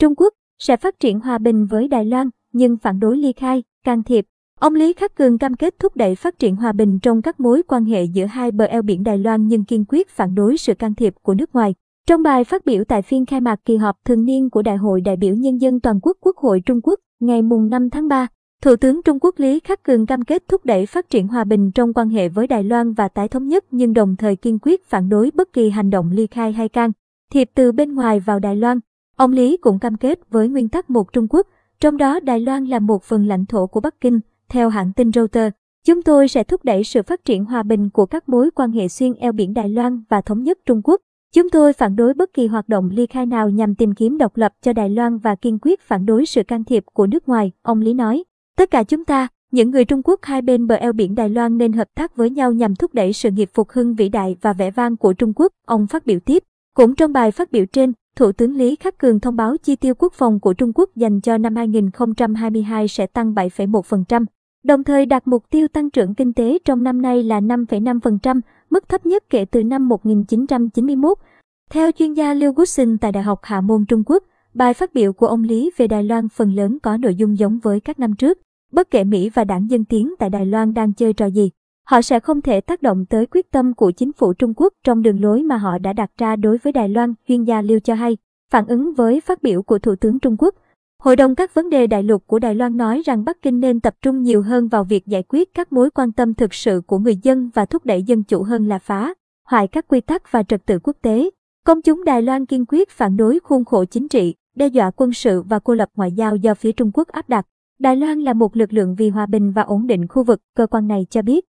Trung Quốc sẽ phát triển hòa bình với Đài Loan, nhưng phản đối ly khai, can thiệp. Ông Lý Khắc Cường cam kết thúc đẩy phát triển hòa bình trong các mối quan hệ giữa hai bờ eo biển Đài Loan nhưng kiên quyết phản đối sự can thiệp của nước ngoài. Trong bài phát biểu tại phiên khai mạc kỳ họp thường niên của Đại hội đại biểu Nhân dân Toàn quốc Quốc hội Trung Quốc ngày mùng 5 tháng 3, Thủ tướng Trung Quốc Lý Khắc Cường cam kết thúc đẩy phát triển hòa bình trong quan hệ với Đài Loan và tái thống nhất nhưng đồng thời kiên quyết phản đối bất kỳ hành động ly khai hay can thiệp từ bên ngoài vào Đài Loan. Ông Lý cũng cam kết với nguyên tắc một Trung Quốc, trong đó Đài Loan là một phần lãnh thổ của Bắc Kinh, theo hãng tin Reuters. Chúng tôi sẽ thúc đẩy sự phát triển hòa bình của các mối quan hệ xuyên eo biển Đài Loan và thống nhất Trung Quốc. Chúng tôi phản đối bất kỳ hoạt động ly khai nào nhằm tìm kiếm độc lập cho Đài Loan và kiên quyết phản đối sự can thiệp của nước ngoài, ông Lý nói. Tất cả chúng ta, những người Trung Quốc hai bên bờ eo biển Đài Loan nên hợp tác với nhau nhằm thúc đẩy sự nghiệp phục hưng vĩ đại và vẻ vang của Trung Quốc, ông phát biểu tiếp. Cũng trong bài phát biểu trên, Thủ tướng Lý Khắc Cường thông báo chi tiêu quốc phòng của Trung Quốc dành cho năm 2022 sẽ tăng 7,1%, đồng thời đặt mục tiêu tăng trưởng kinh tế trong năm nay là 5,5%, mức thấp nhất kể từ năm 1991. Theo chuyên gia Liu Guxin tại Đại học Hạ Môn Trung Quốc, bài phát biểu của ông Lý về Đài Loan phần lớn có nội dung giống với các năm trước. Bất kể Mỹ và đảng Dân Tiến tại Đài Loan đang chơi trò gì, họ sẽ không thể tác động tới quyết tâm của chính phủ Trung Quốc trong đường lối mà họ đã đặt ra đối với Đài Loan, chuyên gia Liêu cho hay. Phản ứng với phát biểu của Thủ tướng Trung Quốc, Hội đồng các vấn đề đại lục của Đài Loan nói rằng Bắc Kinh nên tập trung nhiều hơn vào việc giải quyết các mối quan tâm thực sự của người dân và thúc đẩy dân chủ hơn là phá hoại các quy tắc và trật tự quốc tế. Công chúng Đài Loan kiên quyết phản đối khuôn khổ chính trị, đe dọa quân sự và cô lập ngoại giao do phía Trung Quốc áp đặt. Đài Loan là một lực lượng vì hòa bình và ổn định khu vực, cơ quan này cho biết.